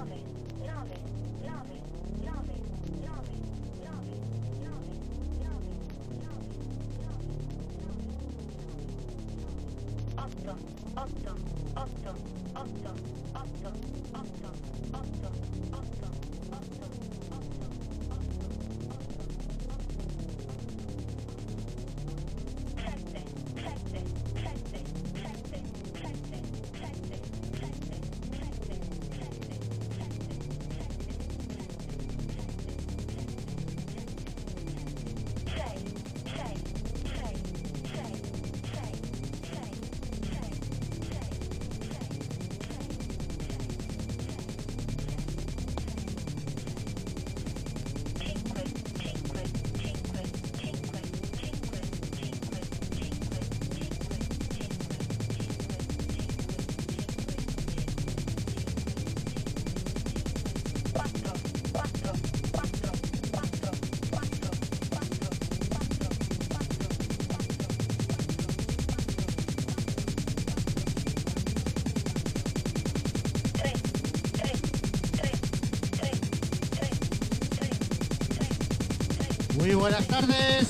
Warning. Buenas tardes.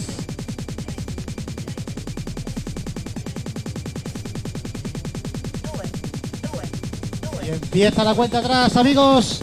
Empieza la cuenta atrás, amigos.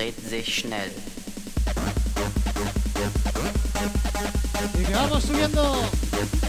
Dreht sich schnell. Y que vamos subiendo.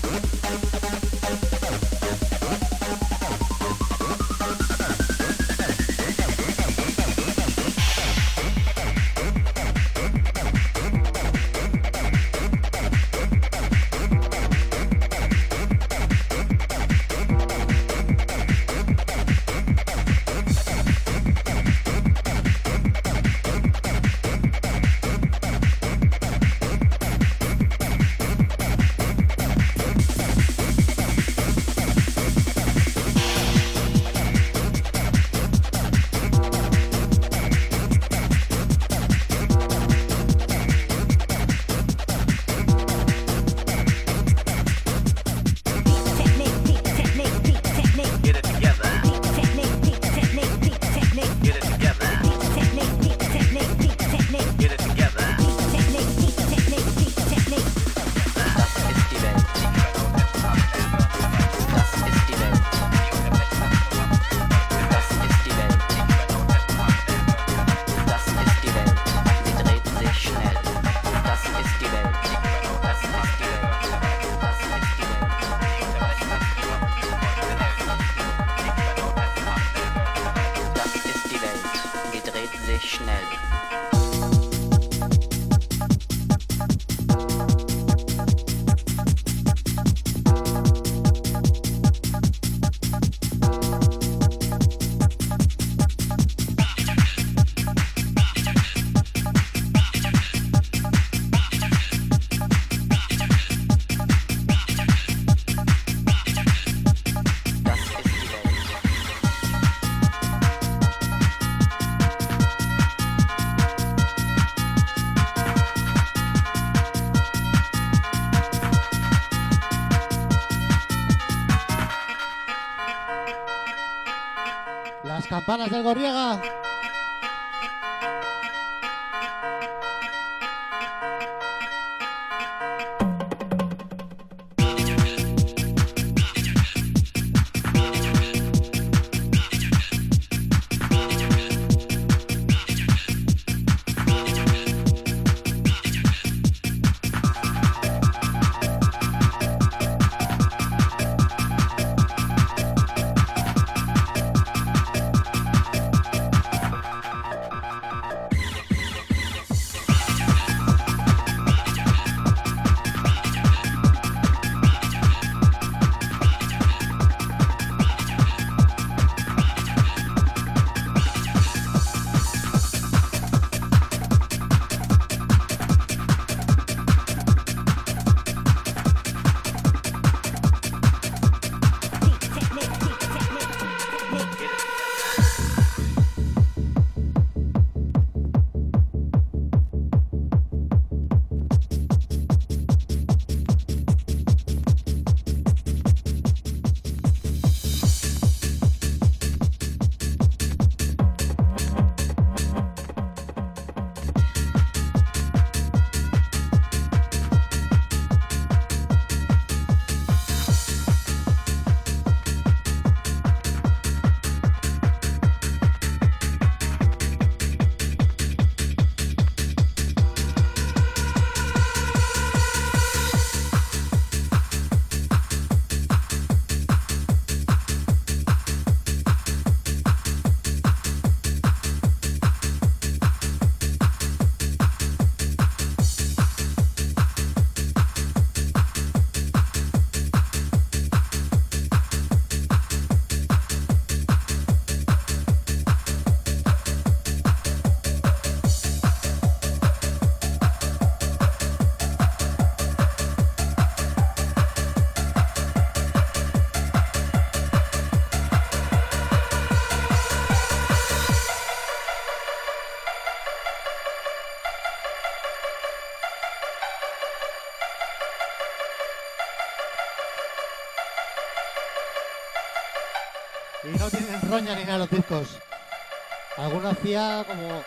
Nada los discos. Alguno hacía como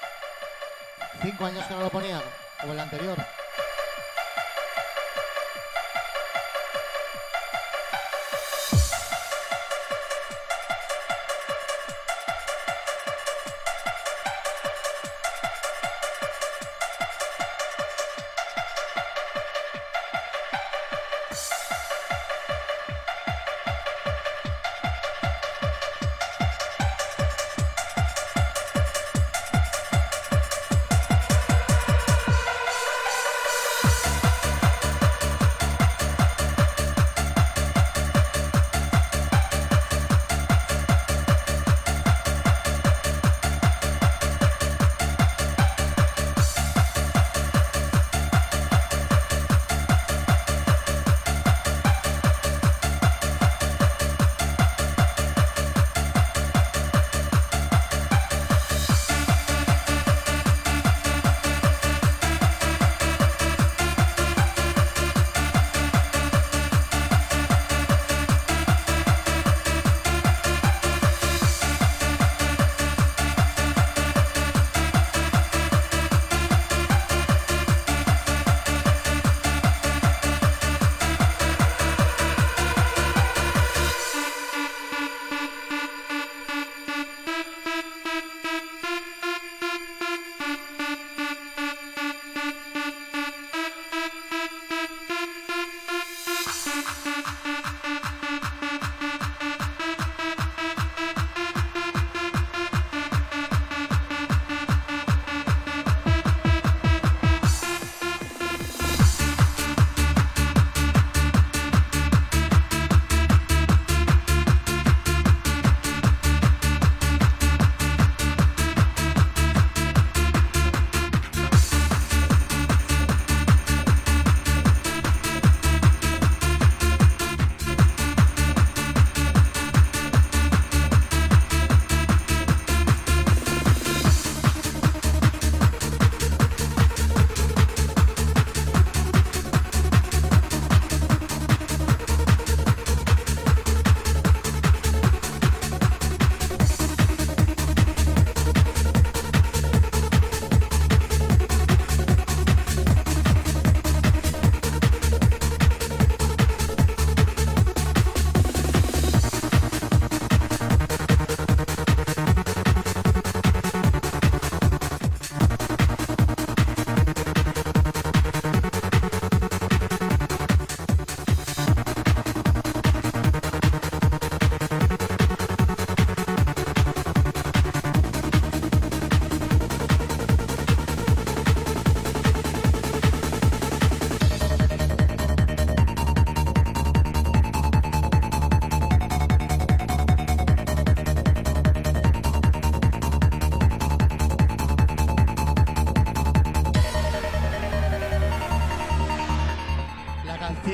cinco años que no lo ponía, como el anterior.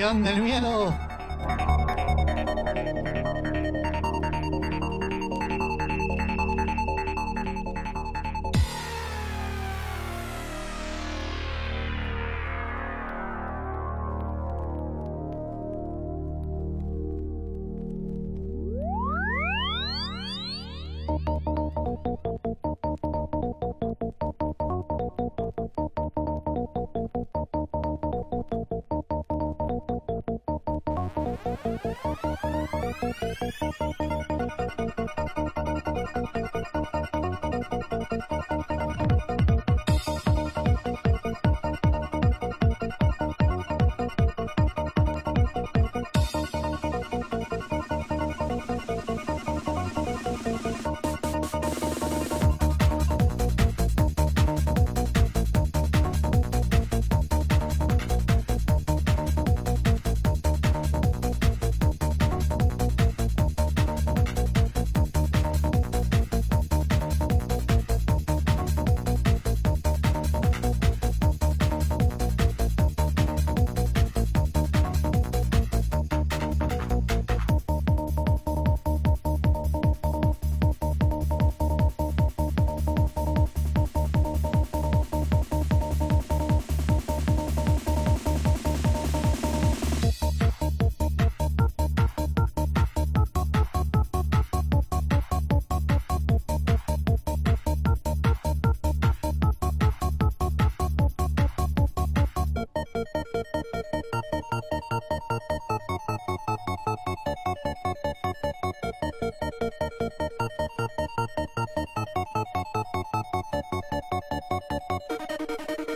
Del miedo. Thank you.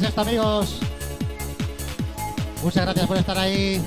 Que amigos. Muchas gracias por estar ahí.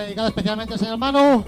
Dedicado especialmente al señor Manu.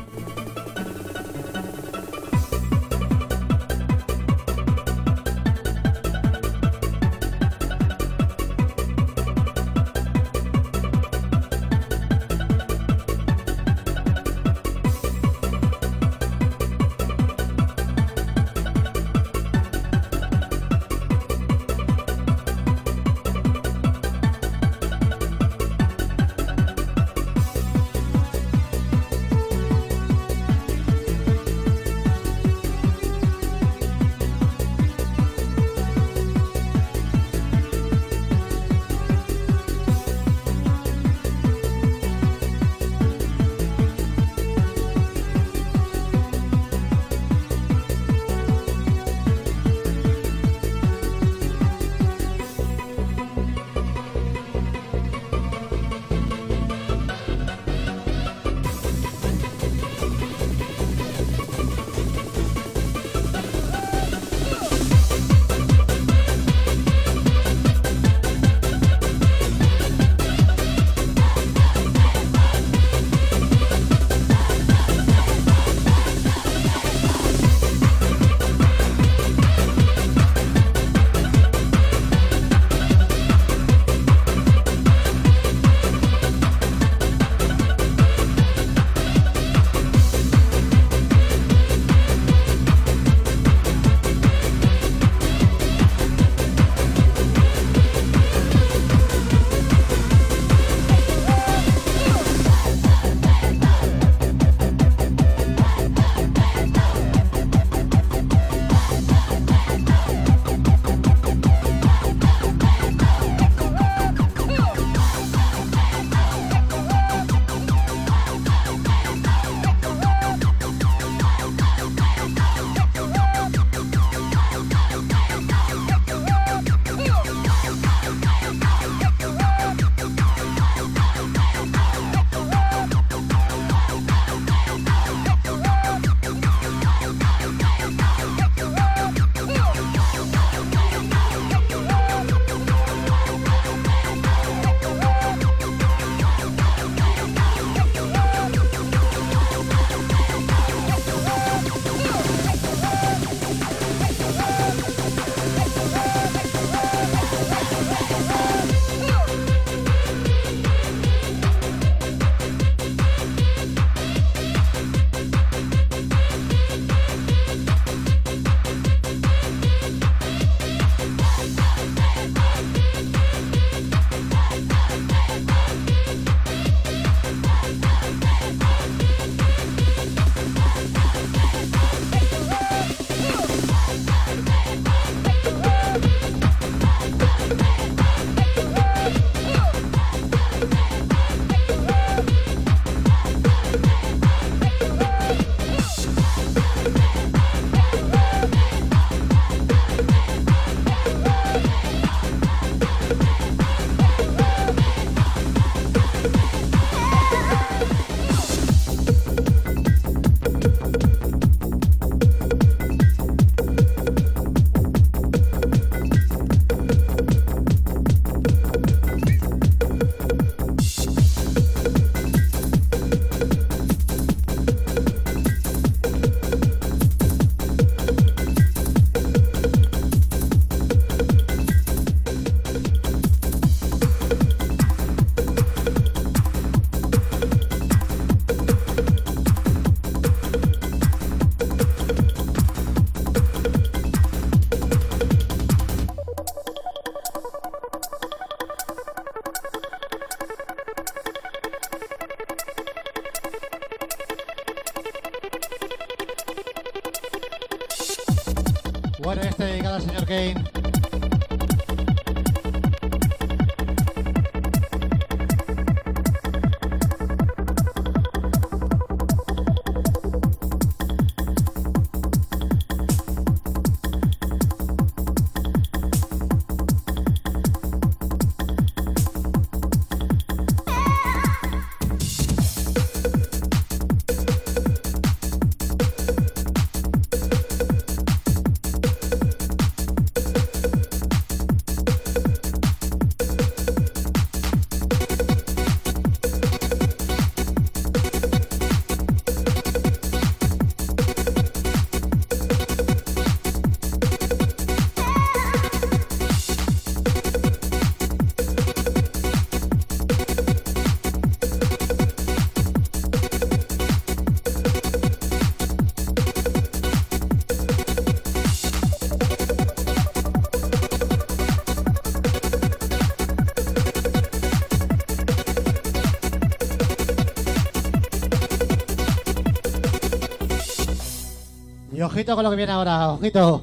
Ojito con lo que viene ahora, ojito.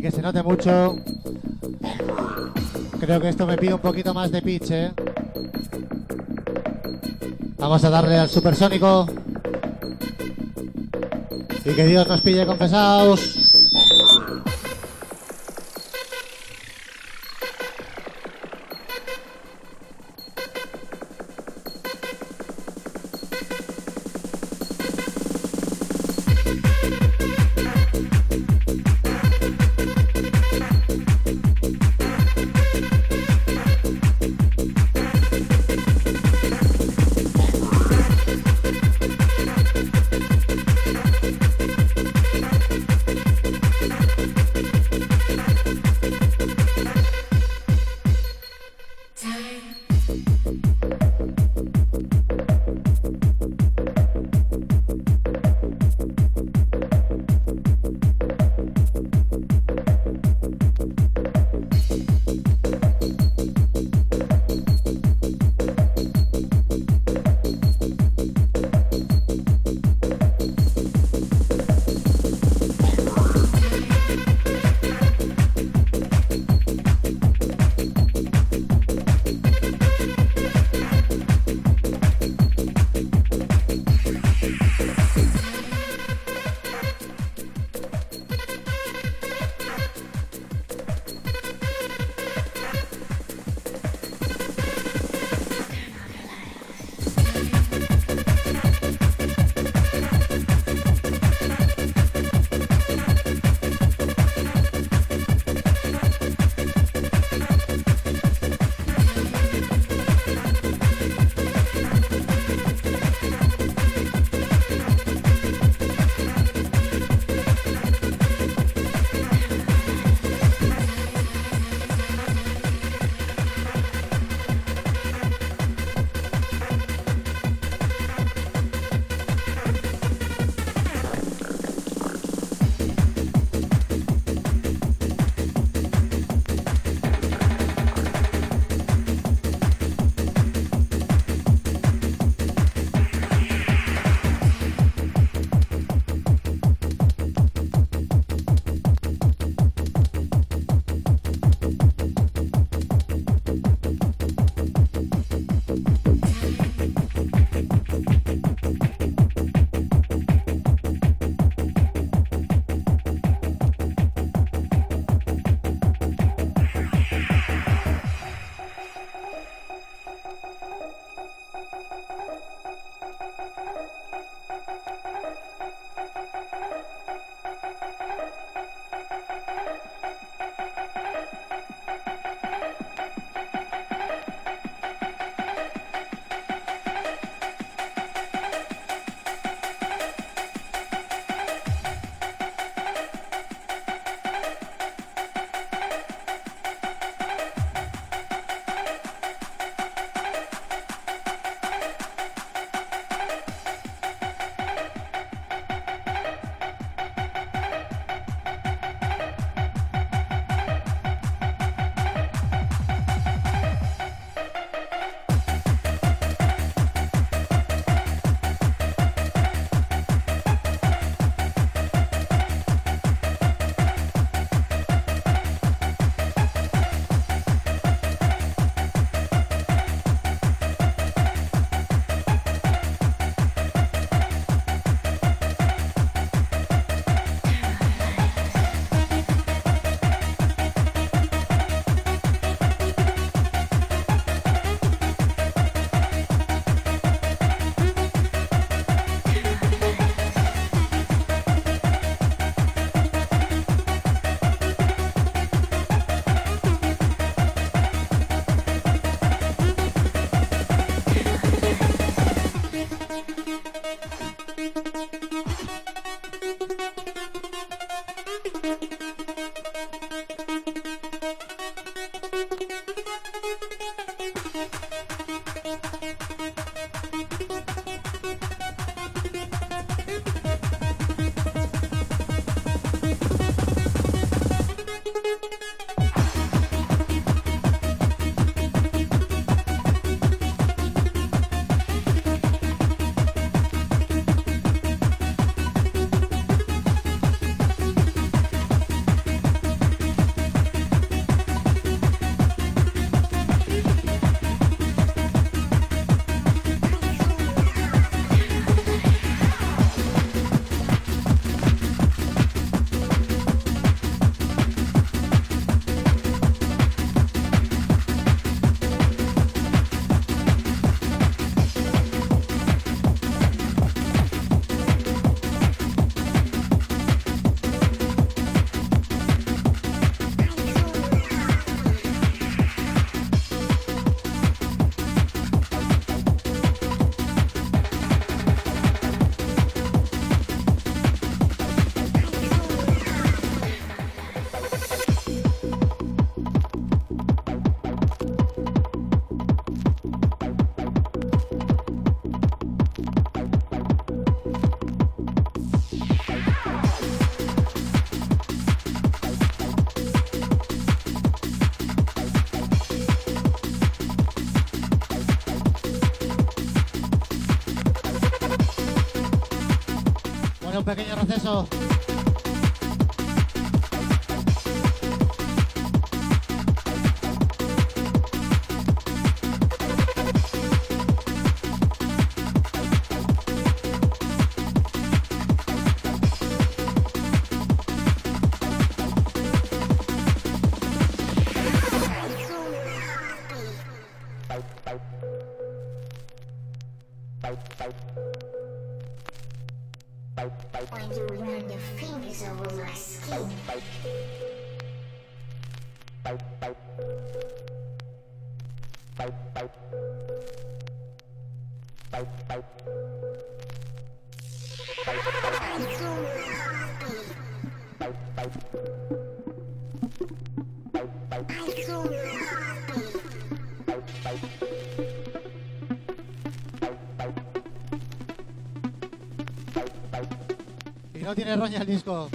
Que se note mucho, creo que esto me pide un poquito más de pitch, ¿eh? Vamos a darle al supersónico. Y que Dios nos pille confesados. Pequeño receso. When you run your fingers over my skin. Y no tiene roña el disco.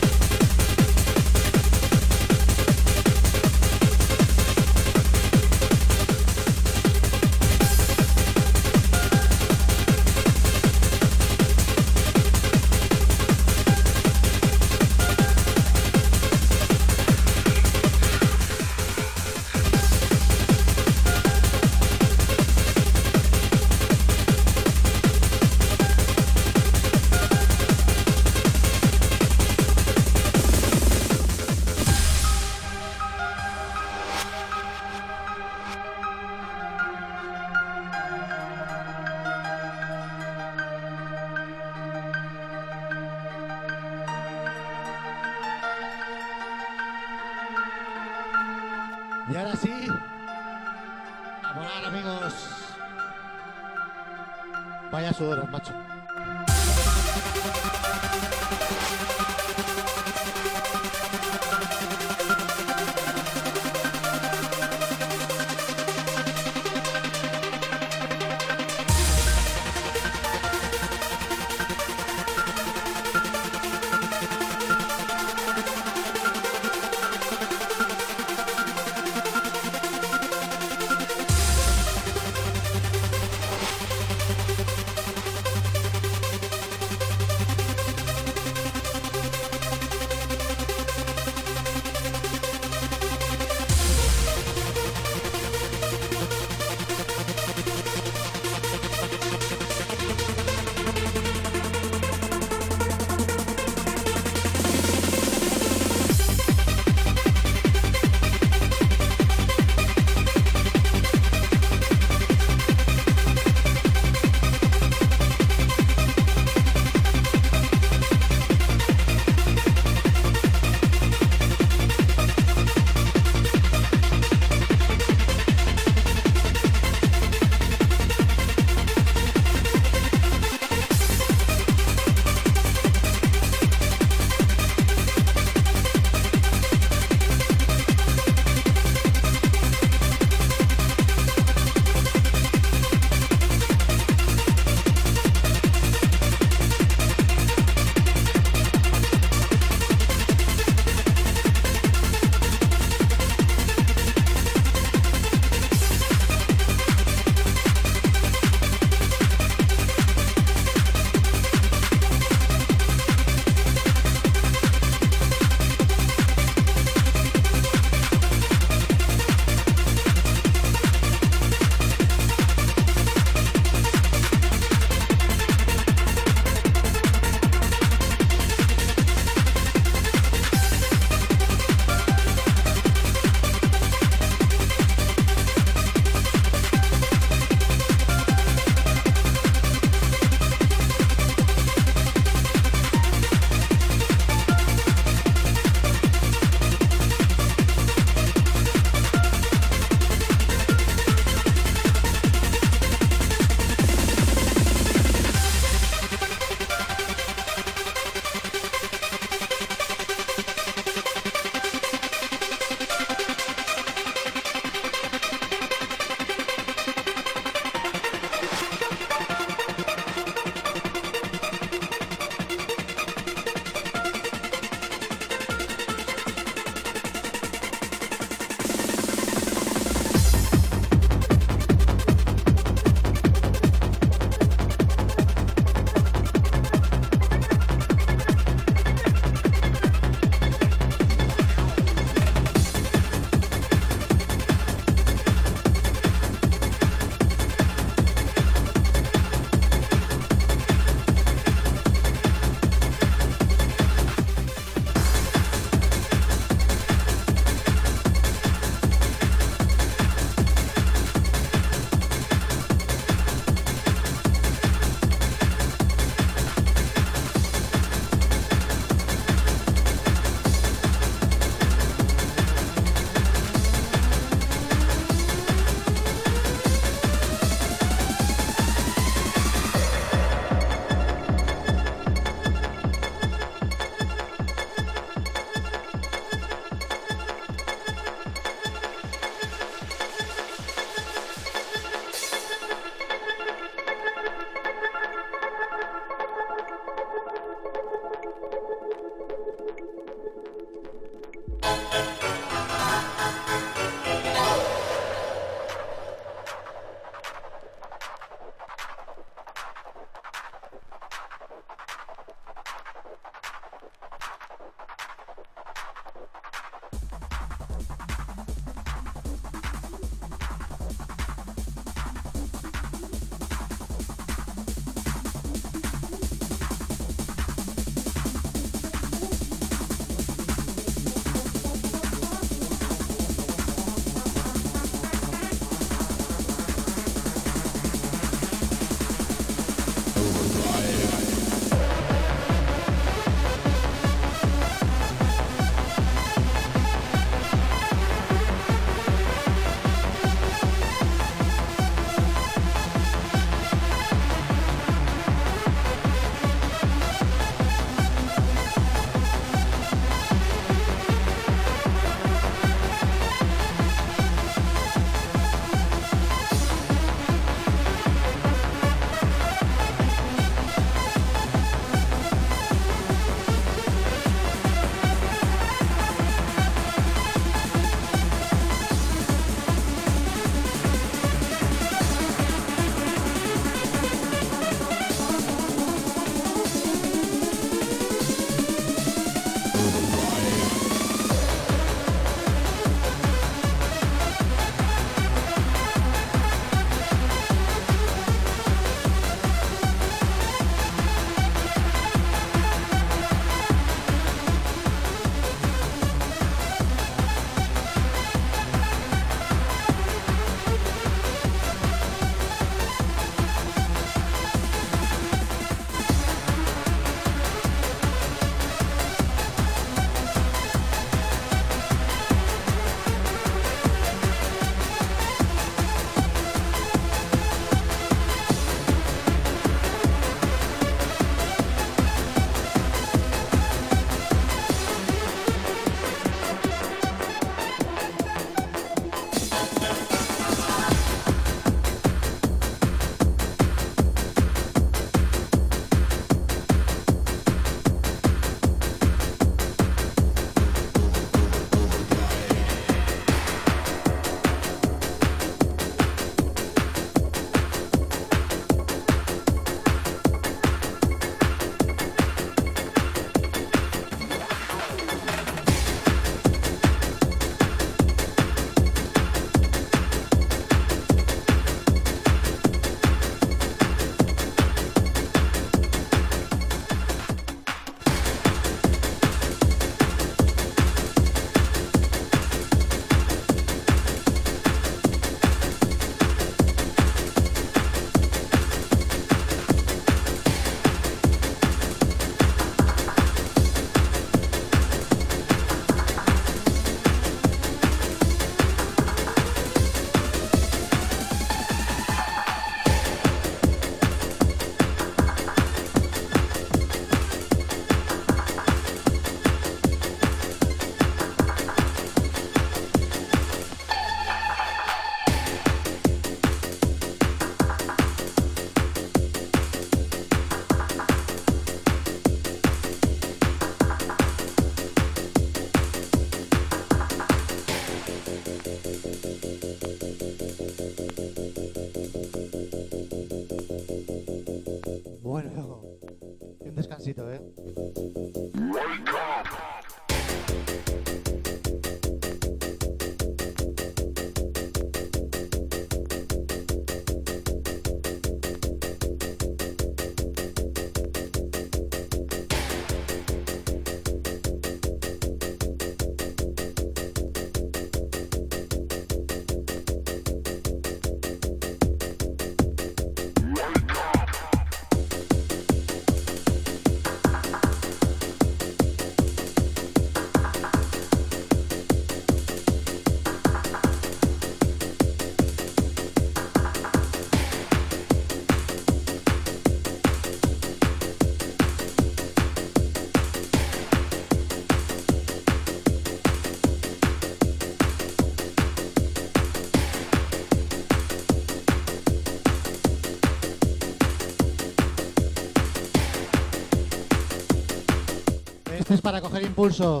Es para coger impulso.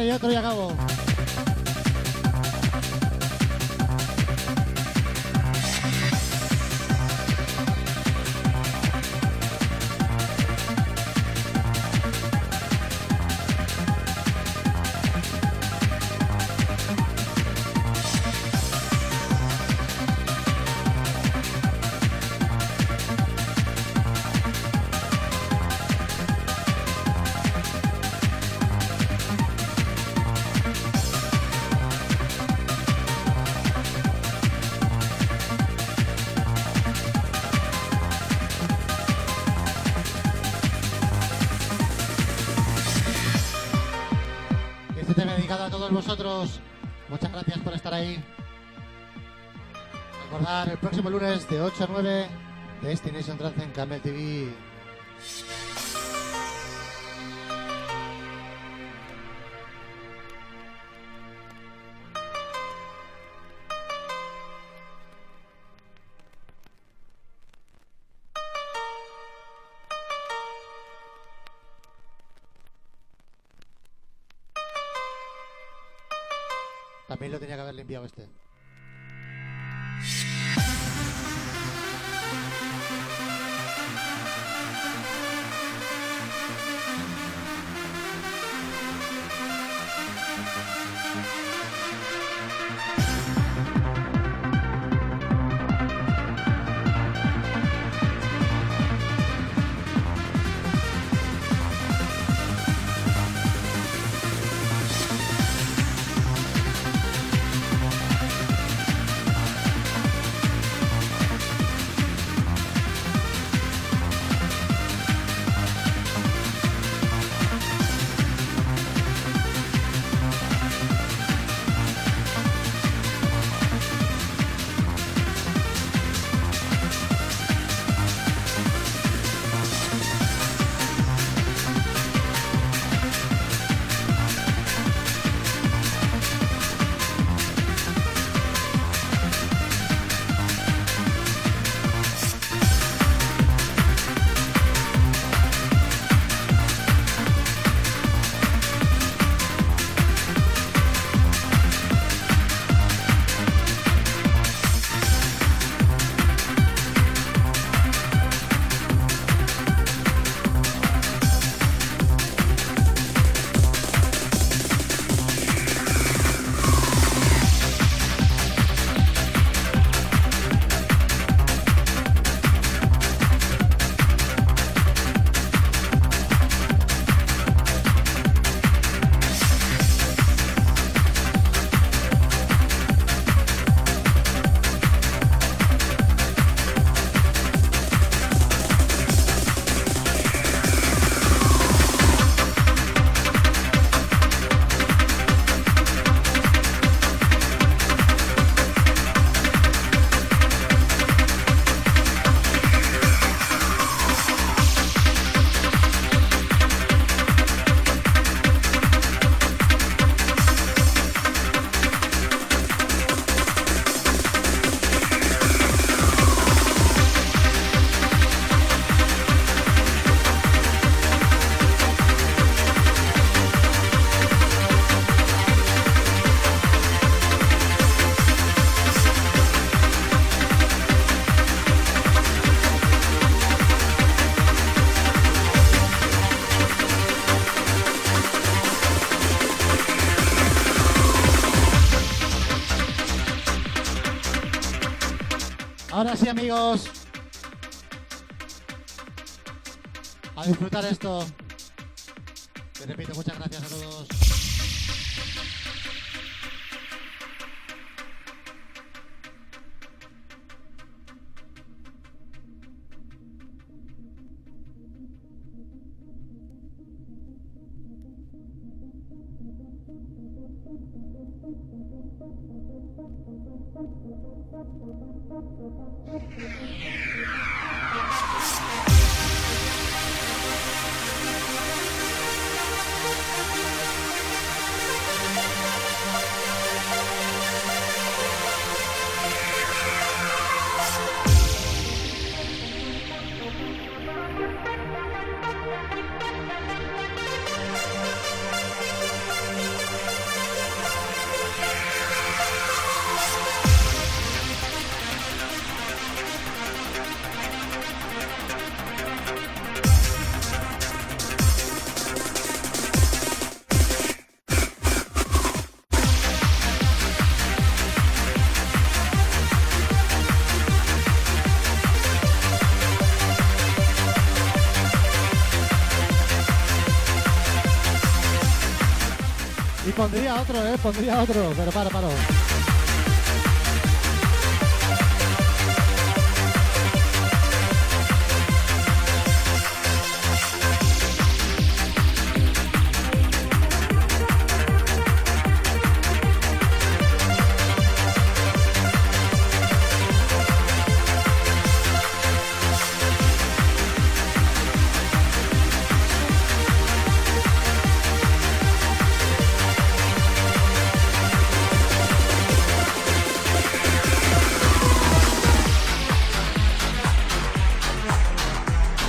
Y otro y acabo. Vosotros. Muchas gracias por estar ahí. Recordar el próximo lunes de 8 a 9 Destination Trance en Camel TV. También lo tenía que haber limpiado este. Ahora sí, amigos. A disfrutar esto. Te repito, muchas gracias a todos. Pondría otro, eh, pondría otro, pero paro, paro.